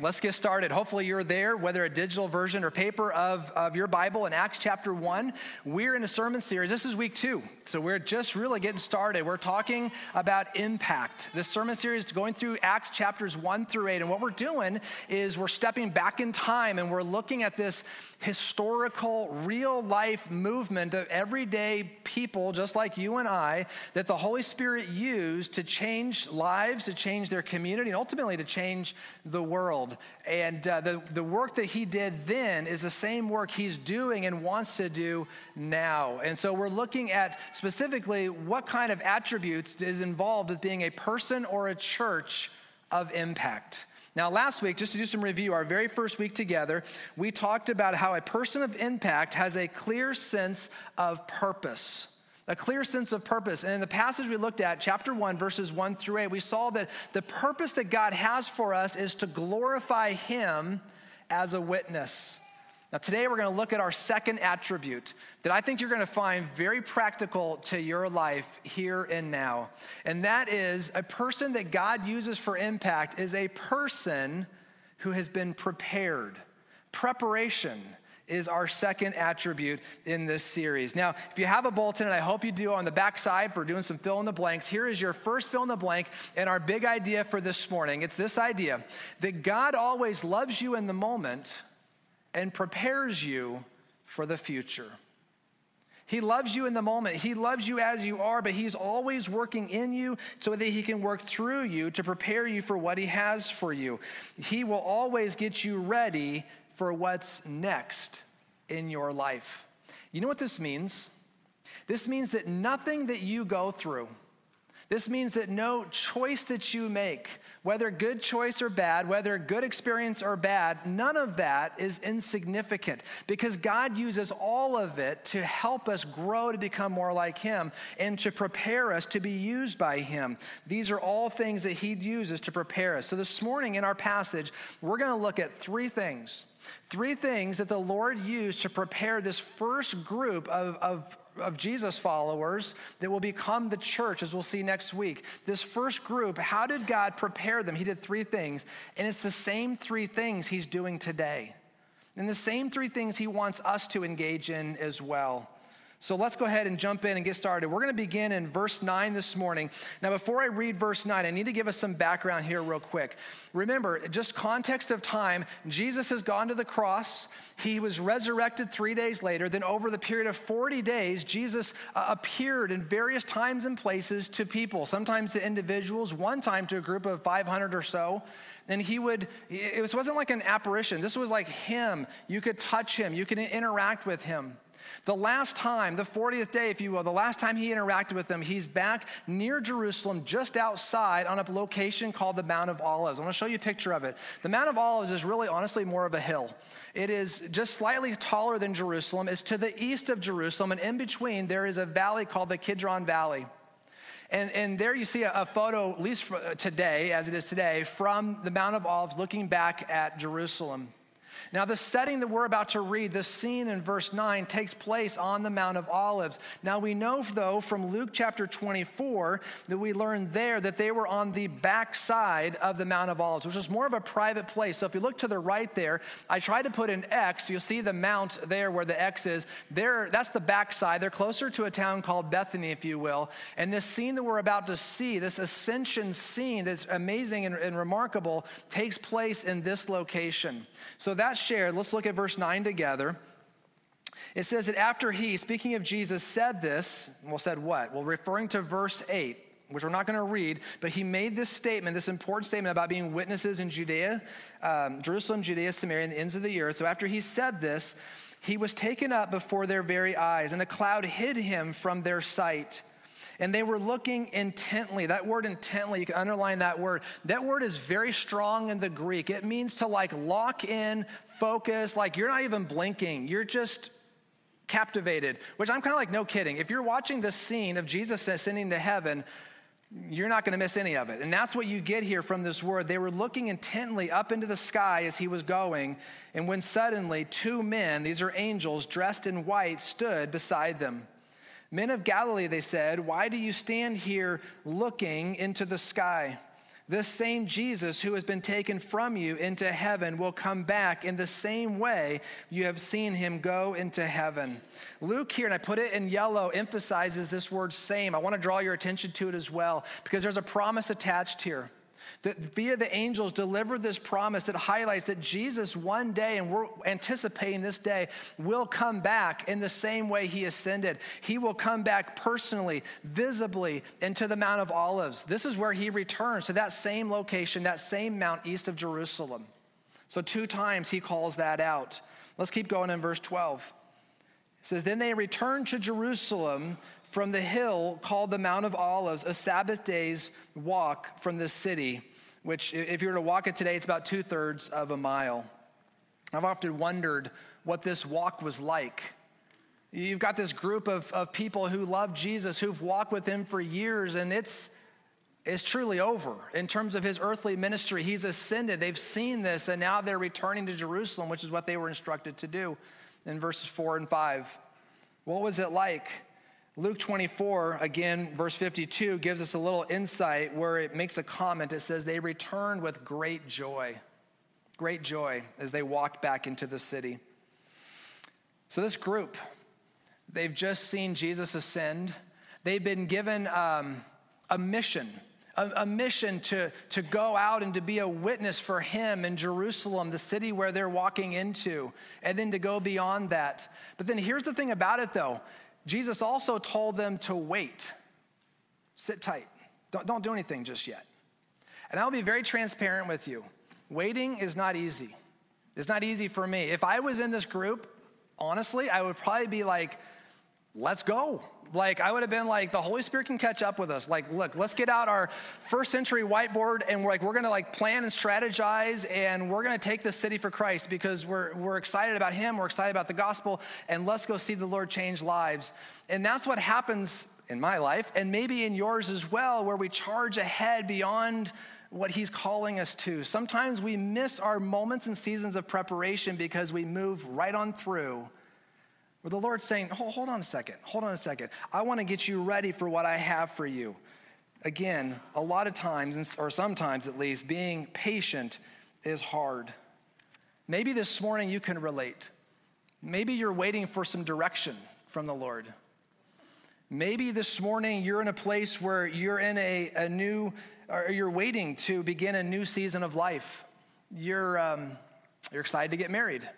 Let's get started. Hopefully, you're there, whether a digital version or paper of, of your Bible in Acts chapter 1. We're in a sermon series. This is week two. So, we're just really getting started. We're talking about impact. This sermon series is going through Acts chapters 1 through 8. And what we're doing is we're stepping back in time and we're looking at this historical, real life movement of everyday people, just like you and I, that the Holy Spirit used to change lives, to change their community, and ultimately to change the world. And uh, the, the work that he did then is the same work he's doing and wants to do now. And so we're looking at specifically what kind of attributes is involved with being a person or a church of impact. Now, last week, just to do some review, our very first week together, we talked about how a person of impact has a clear sense of purpose. A clear sense of purpose. And in the passage we looked at, chapter 1, verses 1 through 8, we saw that the purpose that God has for us is to glorify Him as a witness. Now, today we're going to look at our second attribute that I think you're going to find very practical to your life here and now. And that is a person that God uses for impact is a person who has been prepared. Preparation is our second attribute in this series. Now, if you have a bulletin, and I hope you do on the back side for doing some fill in the blanks, here is your first fill in the blank and our big idea for this morning. It's this idea that God always loves you in the moment and prepares you for the future. He loves you in the moment. He loves you as you are, but He's always working in you so that He can work through you to prepare you for what He has for you. He will always get you ready for what's next in your life. You know what this means? This means that nothing that you go through, this means that no choice that you make, whether good choice or bad, whether good experience or bad, none of that is insignificant because God uses all of it to help us grow to become more like Him and to prepare us to be used by Him. These are all things that He uses to prepare us. So this morning in our passage, we're going to look at three things. Three things that the Lord used to prepare this first group of, of of Jesus followers that will become the church, as we'll see next week. This first group, how did God prepare them? He did three things, and it's the same three things He's doing today. And the same three things He wants us to engage in as well. So let's go ahead and jump in and get started. We're going to begin in verse 9 this morning. Now, before I read verse 9, I need to give us some background here, real quick. Remember, just context of time, Jesus has gone to the cross. He was resurrected three days later. Then, over the period of 40 days, Jesus uh, appeared in various times and places to people, sometimes to individuals, one time to a group of 500 or so and he would it wasn't like an apparition this was like him you could touch him you could interact with him the last time, the 40th day, if you will, the last time he interacted with them, he's back near Jerusalem, just outside on a location called the Mount of Olives. I'm gonna show you a picture of it. The Mount of Olives is really, honestly, more of a hill. It is just slightly taller than Jerusalem. It's to the east of Jerusalem, and in between, there is a valley called the Kidron Valley. And, and there you see a, a photo, at least uh, today, as it is today, from the Mount of Olives looking back at Jerusalem. Now, the setting that we're about to read, this scene in verse 9, takes place on the Mount of Olives. Now, we know, though, from Luke chapter 24, that we learn there that they were on the backside of the Mount of Olives, which was more of a private place. So, if you look to the right there, I tried to put an X. You'll see the mount there where the X is. There, that's the backside. They're closer to a town called Bethany, if you will. And this scene that we're about to see, this ascension scene that's amazing and, and remarkable, takes place in this location. So, that shared, let's look at verse 9 together. It says that after he, speaking of Jesus, said this, well, said what? Well, referring to verse 8, which we're not going to read, but he made this statement, this important statement about being witnesses in Judea, um, Jerusalem, Judea, Samaria, and the ends of the earth. So after he said this, he was taken up before their very eyes, and a cloud hid him from their sight. And they were looking intently. That word intently, you can underline that word. That word is very strong in the Greek. It means to like lock in, focus, like you're not even blinking. You're just captivated, which I'm kind of like, no kidding. If you're watching this scene of Jesus ascending to heaven, you're not going to miss any of it. And that's what you get here from this word. They were looking intently up into the sky as he was going, and when suddenly two men, these are angels dressed in white, stood beside them. Men of Galilee, they said, why do you stand here looking into the sky? This same Jesus who has been taken from you into heaven will come back in the same way you have seen him go into heaven. Luke here, and I put it in yellow, emphasizes this word same. I want to draw your attention to it as well because there's a promise attached here that via the angels delivered this promise that highlights that Jesus one day, and we're anticipating this day, will come back in the same way he ascended. He will come back personally, visibly into the Mount of Olives. This is where he returns to that same location, that same mount east of Jerusalem. So, two times he calls that out. Let's keep going in verse 12. It says, Then they returned to Jerusalem from the hill called the Mount of Olives, a Sabbath day's walk from the city, which, if you were to walk it today, it's about two thirds of a mile. I've often wondered what this walk was like. You've got this group of, of people who love Jesus, who've walked with him for years, and it's, it's truly over in terms of his earthly ministry. He's ascended. They've seen this, and now they're returning to Jerusalem, which is what they were instructed to do in verses four and five. What was it like? Luke 24, again, verse 52, gives us a little insight where it makes a comment. It says, They returned with great joy, great joy as they walked back into the city. So, this group, they've just seen Jesus ascend. They've been given um, a mission, a, a mission to, to go out and to be a witness for Him in Jerusalem, the city where they're walking into, and then to go beyond that. But then here's the thing about it, though Jesus also told them to wait. Sit tight. Don't, don't do anything just yet. And I'll be very transparent with you. Waiting is not easy. It's not easy for me. If I was in this group, honestly, I would probably be like, let's go. Like, I would have been like, the Holy Spirit can catch up with us. Like, look, let's get out our first century whiteboard and we're like, we're gonna like plan and strategize and we're gonna take the city for Christ because we're, we're excited about Him, we're excited about the gospel, and let's go see the Lord change lives. And that's what happens in my life and maybe in yours as well, where we charge ahead beyond what he's calling us to. Sometimes we miss our moments and seasons of preparation because we move right on through where the Lord's saying, hold, hold on a second, hold on a second. I want to get you ready for what I have for you. Again, a lot of times, or sometimes at least, being patient is hard. Maybe this morning you can relate. Maybe you're waiting for some direction from the Lord. Maybe this morning you're in a place where you're in a, a new, or you're waiting to begin a new season of life. You're, um, you're excited to get married.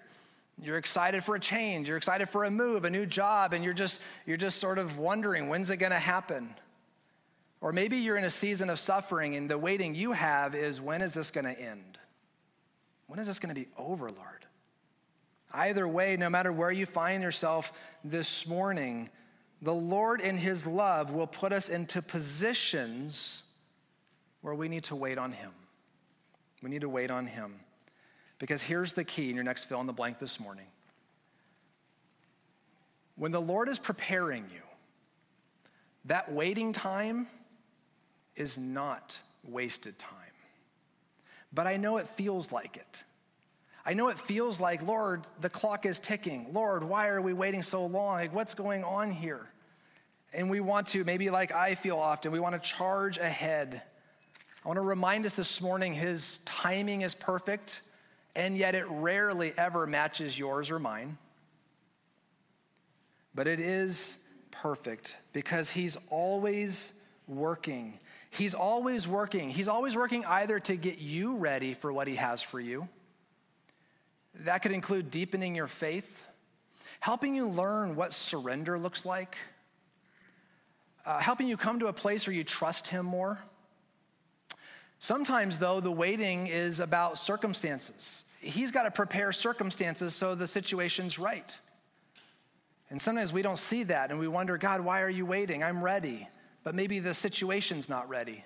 You're excited for a change, you're excited for a move, a new job, and you're just, you're just sort of wondering when's it gonna happen? Or maybe you're in a season of suffering and the waiting you have is when is this gonna end? When is this gonna be over, Lord? Either way, no matter where you find yourself this morning, the Lord in His love will put us into positions where we need to wait on Him. We need to wait on Him. Because here's the key in your next fill in the blank this morning. When the Lord is preparing you, that waiting time is not wasted time. But I know it feels like it. I know it feels like, Lord, the clock is ticking. Lord, why are we waiting so long? Like, what's going on here? And we want to, maybe like I feel often, we want to charge ahead. I want to remind us this morning his timing is perfect and yet it rarely ever matches yours or mine. But it is perfect because He's always working. He's always working. He's always working either to get you ready for what He has for you. That could include deepening your faith, helping you learn what surrender looks like, uh, helping you come to a place where you trust Him more. Sometimes, though, the waiting is about circumstances he's got to prepare circumstances so the situation's right. And sometimes we don't see that and we wonder, God, why are you waiting? I'm ready. But maybe the situation's not ready.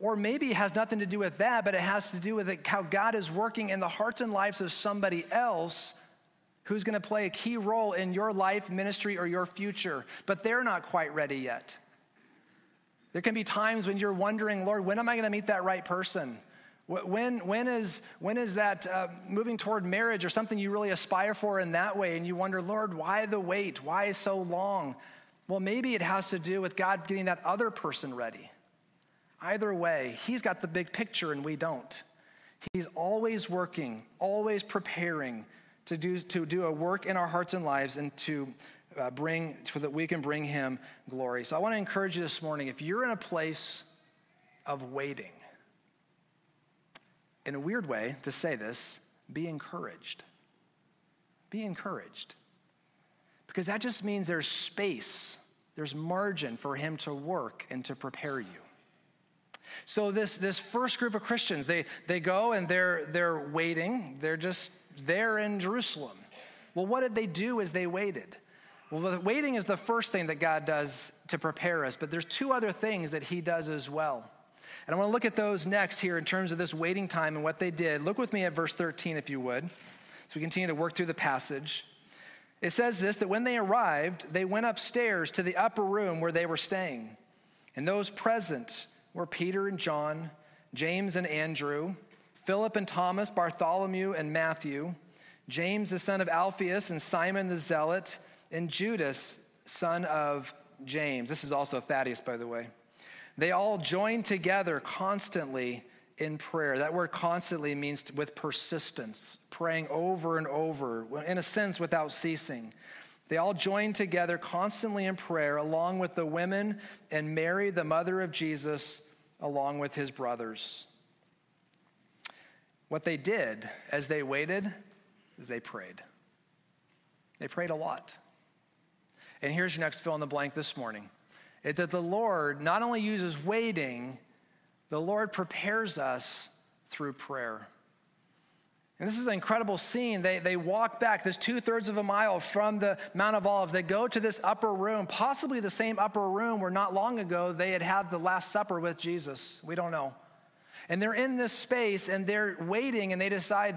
Or maybe it has nothing to do with that, but it has to do with it, how God is working in the hearts and lives of somebody else who's going to play a key role in your life, ministry, or your future, but they're not quite ready yet. There can be times when you're wondering, Lord, when am I going to meet that right person? When, when, is, when is that uh, moving toward marriage or something you really aspire for in that way? And you wonder, Lord, why the wait? Why so long? Well, maybe it has to do with God getting that other person ready. Either way, He's got the big picture and we don't. He's always working, always preparing to do, to do a work in our hearts and lives and to uh, bring, so that we can bring Him glory. So I want to encourage you this morning if you're in a place of waiting, in a weird way to say this, be encouraged. Be encouraged. Because that just means there's space, there's margin for Him to work and to prepare you. So this, this first group of Christians, they, they go and they're, they're waiting. They're just there in Jerusalem. Well, what did they do as they waited? Well, waiting is the first thing that God does to prepare us, but there's two other things that he does as well. And I want to look at those next here in terms of this waiting time and what they did. Look with me at verse 13, if you would, as we continue to work through the passage. It says this that when they arrived, they went upstairs to the upper room where they were staying. And those present were Peter and John, James and Andrew, Philip and Thomas, Bartholomew and Matthew, James the son of Alphaeus, and Simon the Zealot, and Judas, son of James. This is also Thaddeus, by the way. They all joined together constantly in prayer. That word constantly means with persistence, praying over and over, in a sense, without ceasing. They all joined together constantly in prayer, along with the women and Mary, the mother of Jesus, along with his brothers. What they did as they waited is they prayed. They prayed a lot. And here's your next fill in the blank this morning. It that the Lord not only uses waiting, the Lord prepares us through prayer. And this is an incredible scene. They, they walk back this two thirds of a mile from the Mount of Olives. They go to this upper room, possibly the same upper room where not long ago they had had the Last Supper with Jesus. We don't know. And they're in this space and they're waiting and they decide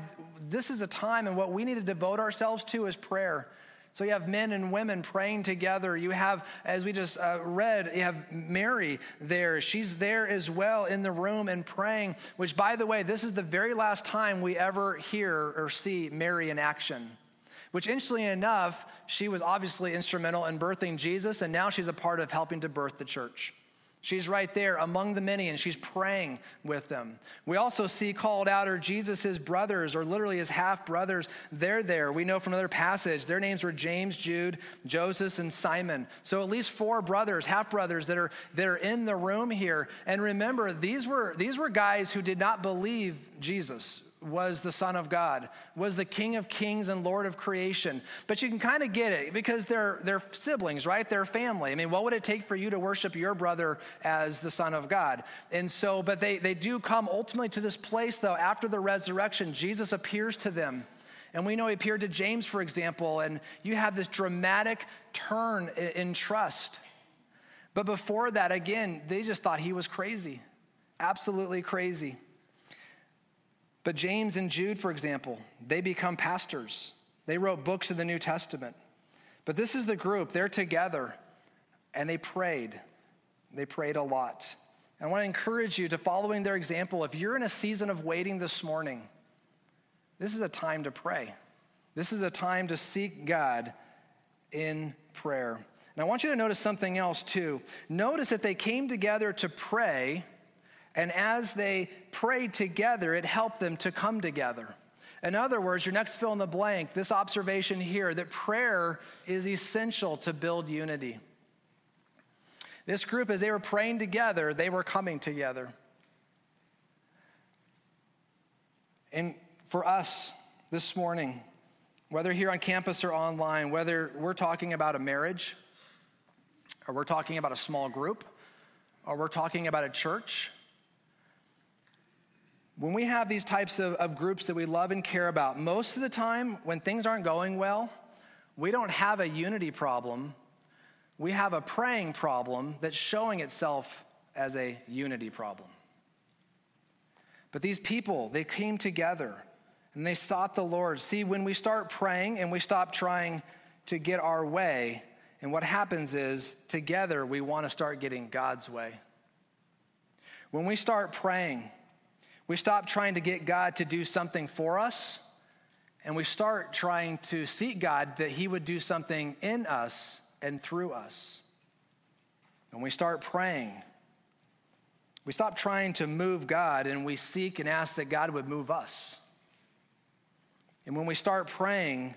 this is a time and what we need to devote ourselves to is prayer. So you have men and women praying together. You have, as we just uh, read, you have Mary there. She's there as well in the room and praying, which, by the way, this is the very last time we ever hear or see Mary in action. Which, interestingly enough, she was obviously instrumental in birthing Jesus, and now she's a part of helping to birth the church. She's right there among the many and she's praying with them. We also see called out are Jesus' brothers or literally his half brothers. They're there. We know from another passage their names were James, Jude, Joseph, and Simon. So at least four brothers, half brothers that are that are in the room here. And remember, these were these were guys who did not believe Jesus was the Son of God, was the King of Kings and Lord of creation. But you can kind of get it because they're, they're siblings, right? They're family. I mean, what would it take for you to worship your brother as the Son of God? And so, but they, they do come ultimately to this place, though, after the resurrection. Jesus appears to them. And we know he appeared to James, for example, and you have this dramatic turn in trust. But before that, again, they just thought he was crazy, absolutely crazy. But James and Jude, for example, they become pastors. They wrote books of the New Testament. But this is the group, they're together and they prayed. They prayed a lot. And I want to encourage you to following their example. If you're in a season of waiting this morning, this is a time to pray. This is a time to seek God in prayer. And I want you to notice something else too. Notice that they came together to pray and as they prayed together, it helped them to come together. In other words, your next fill in the blank, this observation here that prayer is essential to build unity. This group, as they were praying together, they were coming together. And for us this morning, whether here on campus or online, whether we're talking about a marriage, or we're talking about a small group, or we're talking about a church, when we have these types of, of groups that we love and care about, most of the time when things aren't going well, we don't have a unity problem. We have a praying problem that's showing itself as a unity problem. But these people, they came together and they sought the Lord. See, when we start praying and we stop trying to get our way, and what happens is together we want to start getting God's way. When we start praying, we stop trying to get God to do something for us, and we start trying to seek God that He would do something in us and through us. And we start praying, We stop trying to move God and we seek and ask that God would move us. And when we start praying,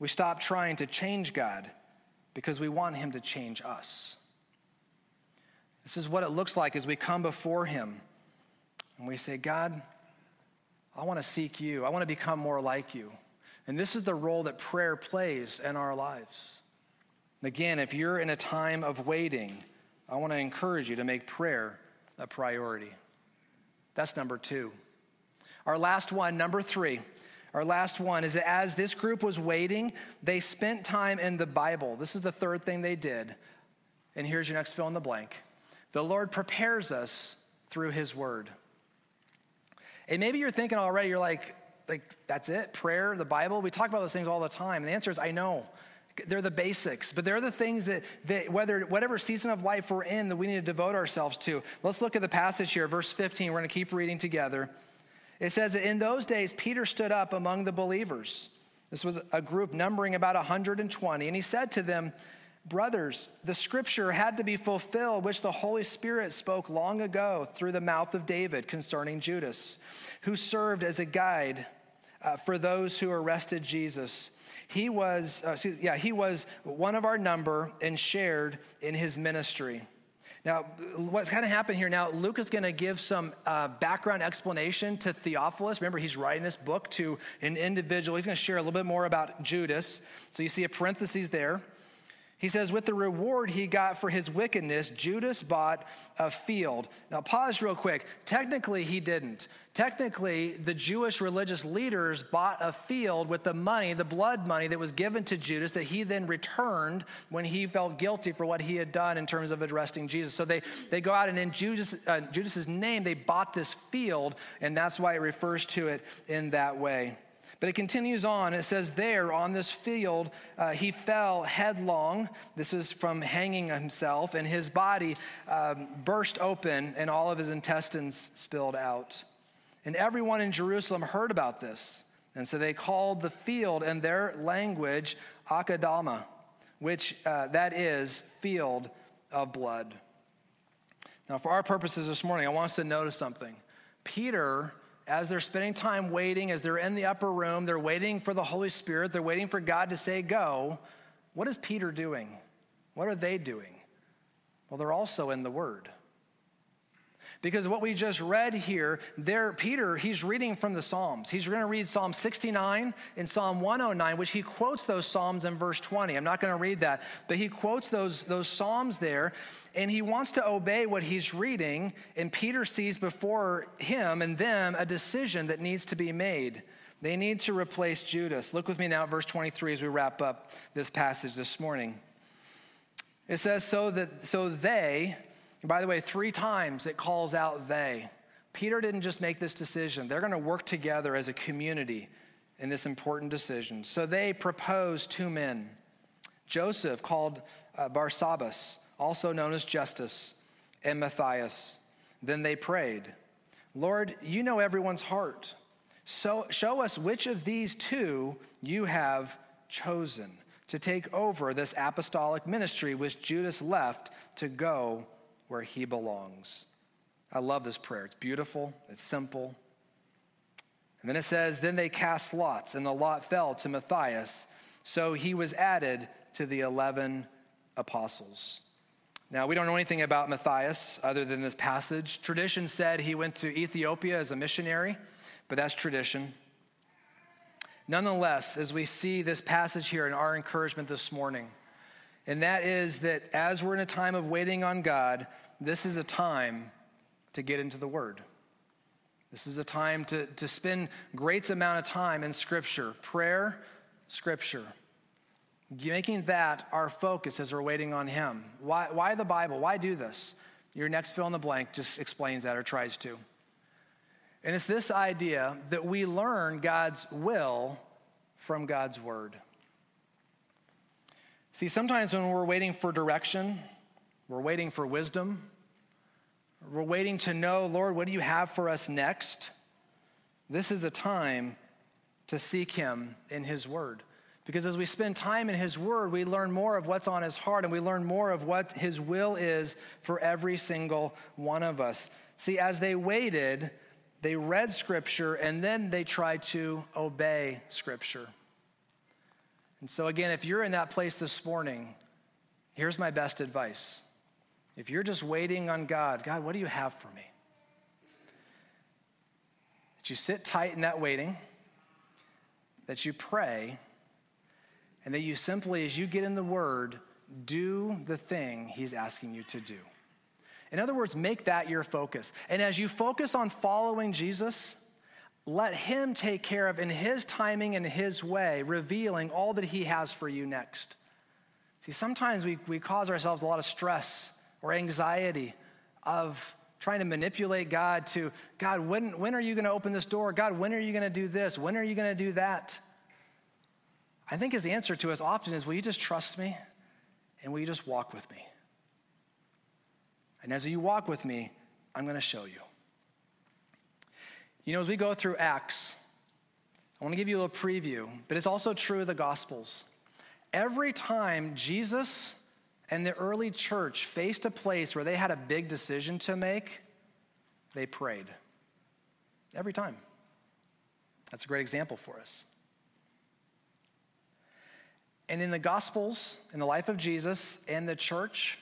we stop trying to change God because we want Him to change us. This is what it looks like as we come before Him and we say, God, I want to seek you. I want to become more like you. And this is the role that prayer plays in our lives. Again, if you're in a time of waiting, I want to encourage you to make prayer a priority. That's number two. Our last one, number three, our last one is that as this group was waiting, they spent time in the Bible. This is the third thing they did. And here's your next fill in the blank the Lord prepares us through his word. And maybe you're thinking already, you're like, like that's it, prayer, the Bible. We talk about those things all the time. And the answer is, I know. They're the basics, but they're the things that, that whether whatever season of life we're in that we need to devote ourselves to. Let's look at the passage here, verse 15. We're going to keep reading together. It says that in those days, Peter stood up among the believers. This was a group numbering about 120, and he said to them, Brothers, the scripture had to be fulfilled, which the Holy Spirit spoke long ago through the mouth of David concerning Judas, who served as a guide uh, for those who arrested Jesus. He was, uh, excuse, yeah, he was one of our number and shared in his ministry. Now, what's kind of happened here now, Luke is going to give some uh, background explanation to Theophilus. Remember, he's writing this book to an individual. He's going to share a little bit more about Judas. So you see a parenthesis there. He says, with the reward he got for his wickedness, Judas bought a field. Now, pause real quick. Technically, he didn't. Technically, the Jewish religious leaders bought a field with the money, the blood money that was given to Judas, that he then returned when he felt guilty for what he had done in terms of arresting Jesus. So they, they go out and in Judas, uh, Judas's name, they bought this field, and that's why it refers to it in that way. But it continues on. It says, There on this field, uh, he fell headlong. This is from hanging himself, and his body um, burst open, and all of his intestines spilled out. And everyone in Jerusalem heard about this. And so they called the field in their language Akeldama, which uh, that is field of blood. Now, for our purposes this morning, I want us to notice something. Peter as they're spending time waiting, as they're in the upper room, they're waiting for the Holy Spirit, they're waiting for God to say go. What is Peter doing? What are they doing? Well, they're also in the Word. Because what we just read here, there, Peter, he's reading from the Psalms. He's going to read Psalm 69 and Psalm 109, which he quotes those Psalms in verse 20. I'm not going to read that, but he quotes those, those Psalms there, and he wants to obey what he's reading. And Peter sees before him and them a decision that needs to be made. They need to replace Judas. Look with me now at verse 23 as we wrap up this passage this morning. It says, So that so they, and by the way, three times it calls out they. Peter didn't just make this decision, they're going to work together as a community in this important decision. So they proposed two men Joseph, called uh, Barsabbas, also known as Justus, and Matthias. Then they prayed, Lord, you know everyone's heart. So show us which of these two you have chosen to take over this apostolic ministry which Judas left to go where he belongs. I love this prayer. It's beautiful, it's simple. And then it says, Then they cast lots, and the lot fell to Matthias. So he was added to the 11 apostles. Now, we don't know anything about Matthias other than this passage. Tradition said he went to Ethiopia as a missionary, but that's tradition. Nonetheless, as we see this passage here in our encouragement this morning, and that is that as we're in a time of waiting on God, this is a time to get into the Word. This is a time to, to spend great amount of time in Scripture, prayer, Scripture. Making that our focus as we're waiting on Him. Why, why the Bible? Why do this? Your next fill in the blank just explains that or tries to. And it's this idea that we learn God's will from God's Word. See, sometimes when we're waiting for direction, we're waiting for wisdom, we're waiting to know, Lord, what do you have for us next? This is a time to seek Him in His Word. Because as we spend time in His Word, we learn more of what's on His heart and we learn more of what His will is for every single one of us. See, as they waited, they read Scripture and then they tried to obey Scripture. And so, again, if you're in that place this morning, here's my best advice. If you're just waiting on God, God, what do you have for me? That you sit tight in that waiting, that you pray, and that you simply, as you get in the Word, do the thing He's asking you to do. In other words, make that your focus. And as you focus on following Jesus, let Him take care of in His timing and His way, revealing all that He has for you next. See, sometimes we, we cause ourselves a lot of stress or anxiety of trying to manipulate God to, God, when, when are you going to open this door? God, when are you going to do this? When are you going to do that? I think his answer to us often is, Will you just trust me? And will you just walk with me? And as you walk with me, I'm going to show you. You know, as we go through Acts, I want to give you a little preview, but it's also true of the Gospels. Every time Jesus and the early church faced a place where they had a big decision to make, they prayed. Every time. That's a great example for us. And in the Gospels, in the life of Jesus and the church,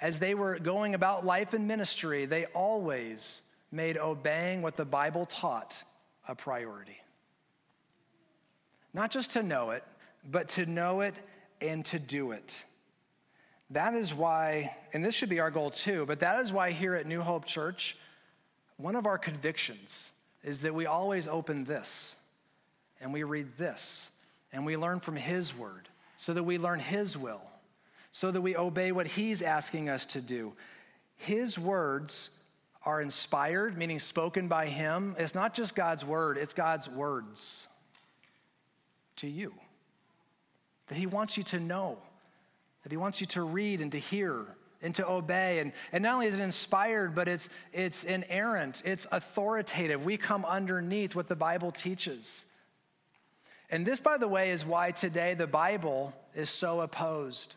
as they were going about life and ministry, they always made obeying what the Bible taught a priority. Not just to know it, but to know it and to do it. That is why, and this should be our goal too, but that is why here at New Hope Church, one of our convictions is that we always open this and we read this and we learn from His word so that we learn His will, so that we obey what He's asking us to do. His words are inspired, meaning spoken by Him. It's not just God's word, it's God's words to you that He wants you to know, that He wants you to read and to hear and to obey. And, and not only is it inspired, but it's, it's inerrant, it's authoritative. We come underneath what the Bible teaches. And this, by the way, is why today the Bible is so opposed.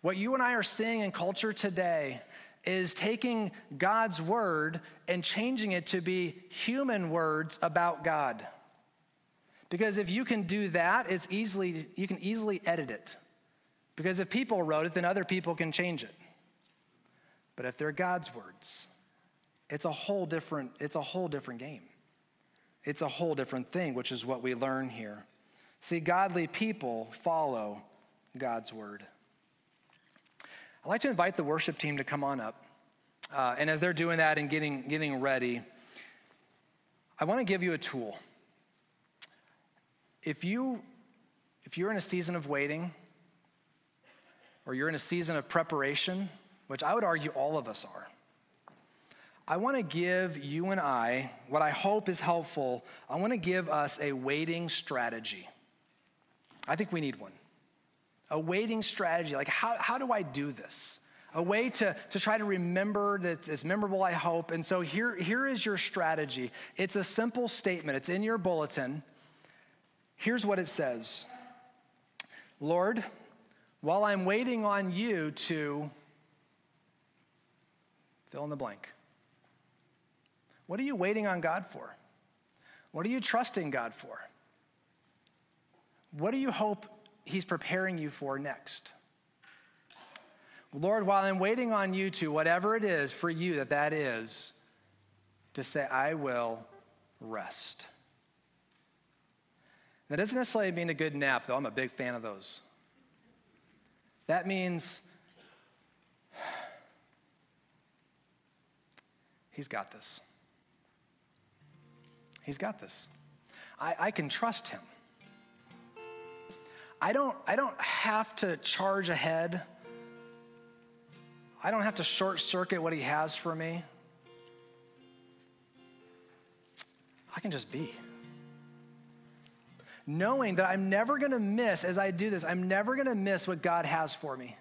What you and I are seeing in culture today is taking God's word and changing it to be human words about God. Because if you can do that, it's easily you can easily edit it. Because if people wrote it, then other people can change it. But if they're God's words, it's a whole different it's a whole different game. It's a whole different thing, which is what we learn here. See, godly people follow God's word. I'd like to invite the worship team to come on up. Uh, and as they're doing that and getting, getting ready, I want to give you a tool if you if you're in a season of waiting or you're in a season of preparation, which I would argue all of us are, I want to give you and I what I hope is helpful. I want to give us a waiting strategy. I think we need one. A waiting strategy. Like, how, how do I do this? A way to, to try to remember that it's memorable, I hope. And so here, here is your strategy. It's a simple statement, it's in your bulletin. Here's what it says Lord, while I'm waiting on you to fill in the blank, what are you waiting on God for? What are you trusting God for? What do you hope He's preparing you for next? Lord, while I'm waiting on you to, whatever it is for you that that is, to say, I will rest. That doesn't necessarily mean a good nap, though. I'm a big fan of those. That means he's got this. He's got this. I, I can trust him. I don't, I don't have to charge ahead. I don't have to short circuit what he has for me. I can just be knowing that I'm never gonna miss, as I do this, I'm never gonna miss what God has for me.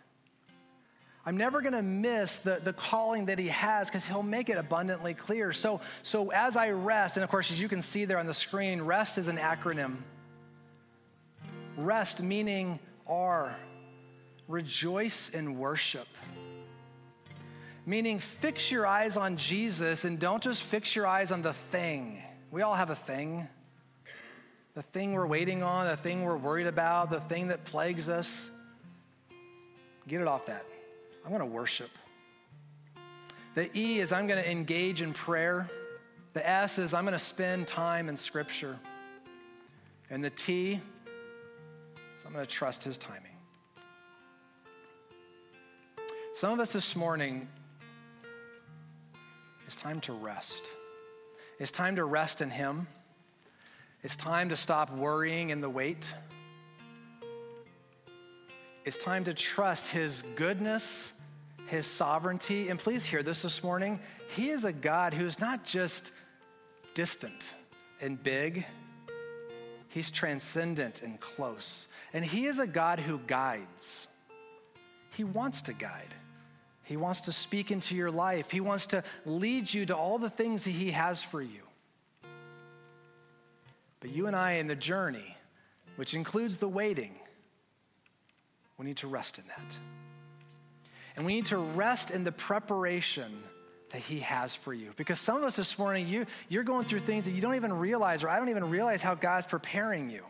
I'm never gonna miss the, the calling that He has because He'll make it abundantly clear. So, so as I rest, and of course, as you can see there on the screen, rest is an acronym. Rest meaning R, rejoice in worship. meaning fix your eyes on Jesus and don't just fix your eyes on the thing. We all have a thing. The thing we're waiting on, the thing we're worried about, the thing that plagues us. Get it off that. I'm going to worship. The E is I'm going to engage in prayer. The S is I'm going to spend time in Scripture. And the T I'm going to trust His timing. Some of us this morning, it's time to rest. It's time to rest in Him. It's time to stop worrying in the wait. It's time to trust His goodness, His sovereignty. And please hear this this morning. He is a God who's not just distant and big, He's transcendent and close. And He is a God who guides. He wants to guide. He wants to speak into your life. He wants to lead you to all the things that He has for you. But you and I, in the journey, which includes the waiting, we need to rest in that. And we need to rest in the preparation that He has for you. Because some of us this morning, you, you're going through things that you don't even realize, or I don't even realize how God's preparing you.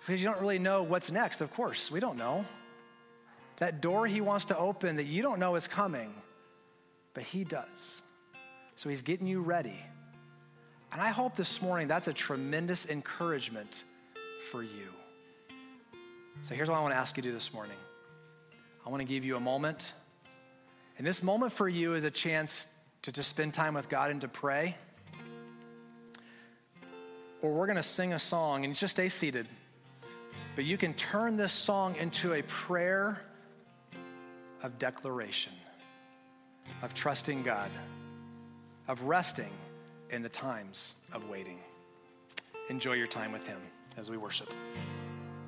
Because you don't really know what's next, of course. We don't know. That door He wants to open that you don't know is coming, but He does. So He's getting you ready. And I hope this morning that's a tremendous encouragement for you. So here's what I want to ask you to do this morning I want to give you a moment. And this moment for you is a chance to just spend time with God and to pray. Or we're going to sing a song and just stay seated. But you can turn this song into a prayer of declaration, of trusting God, of resting in the times of waiting. Enjoy your time with Him as we worship.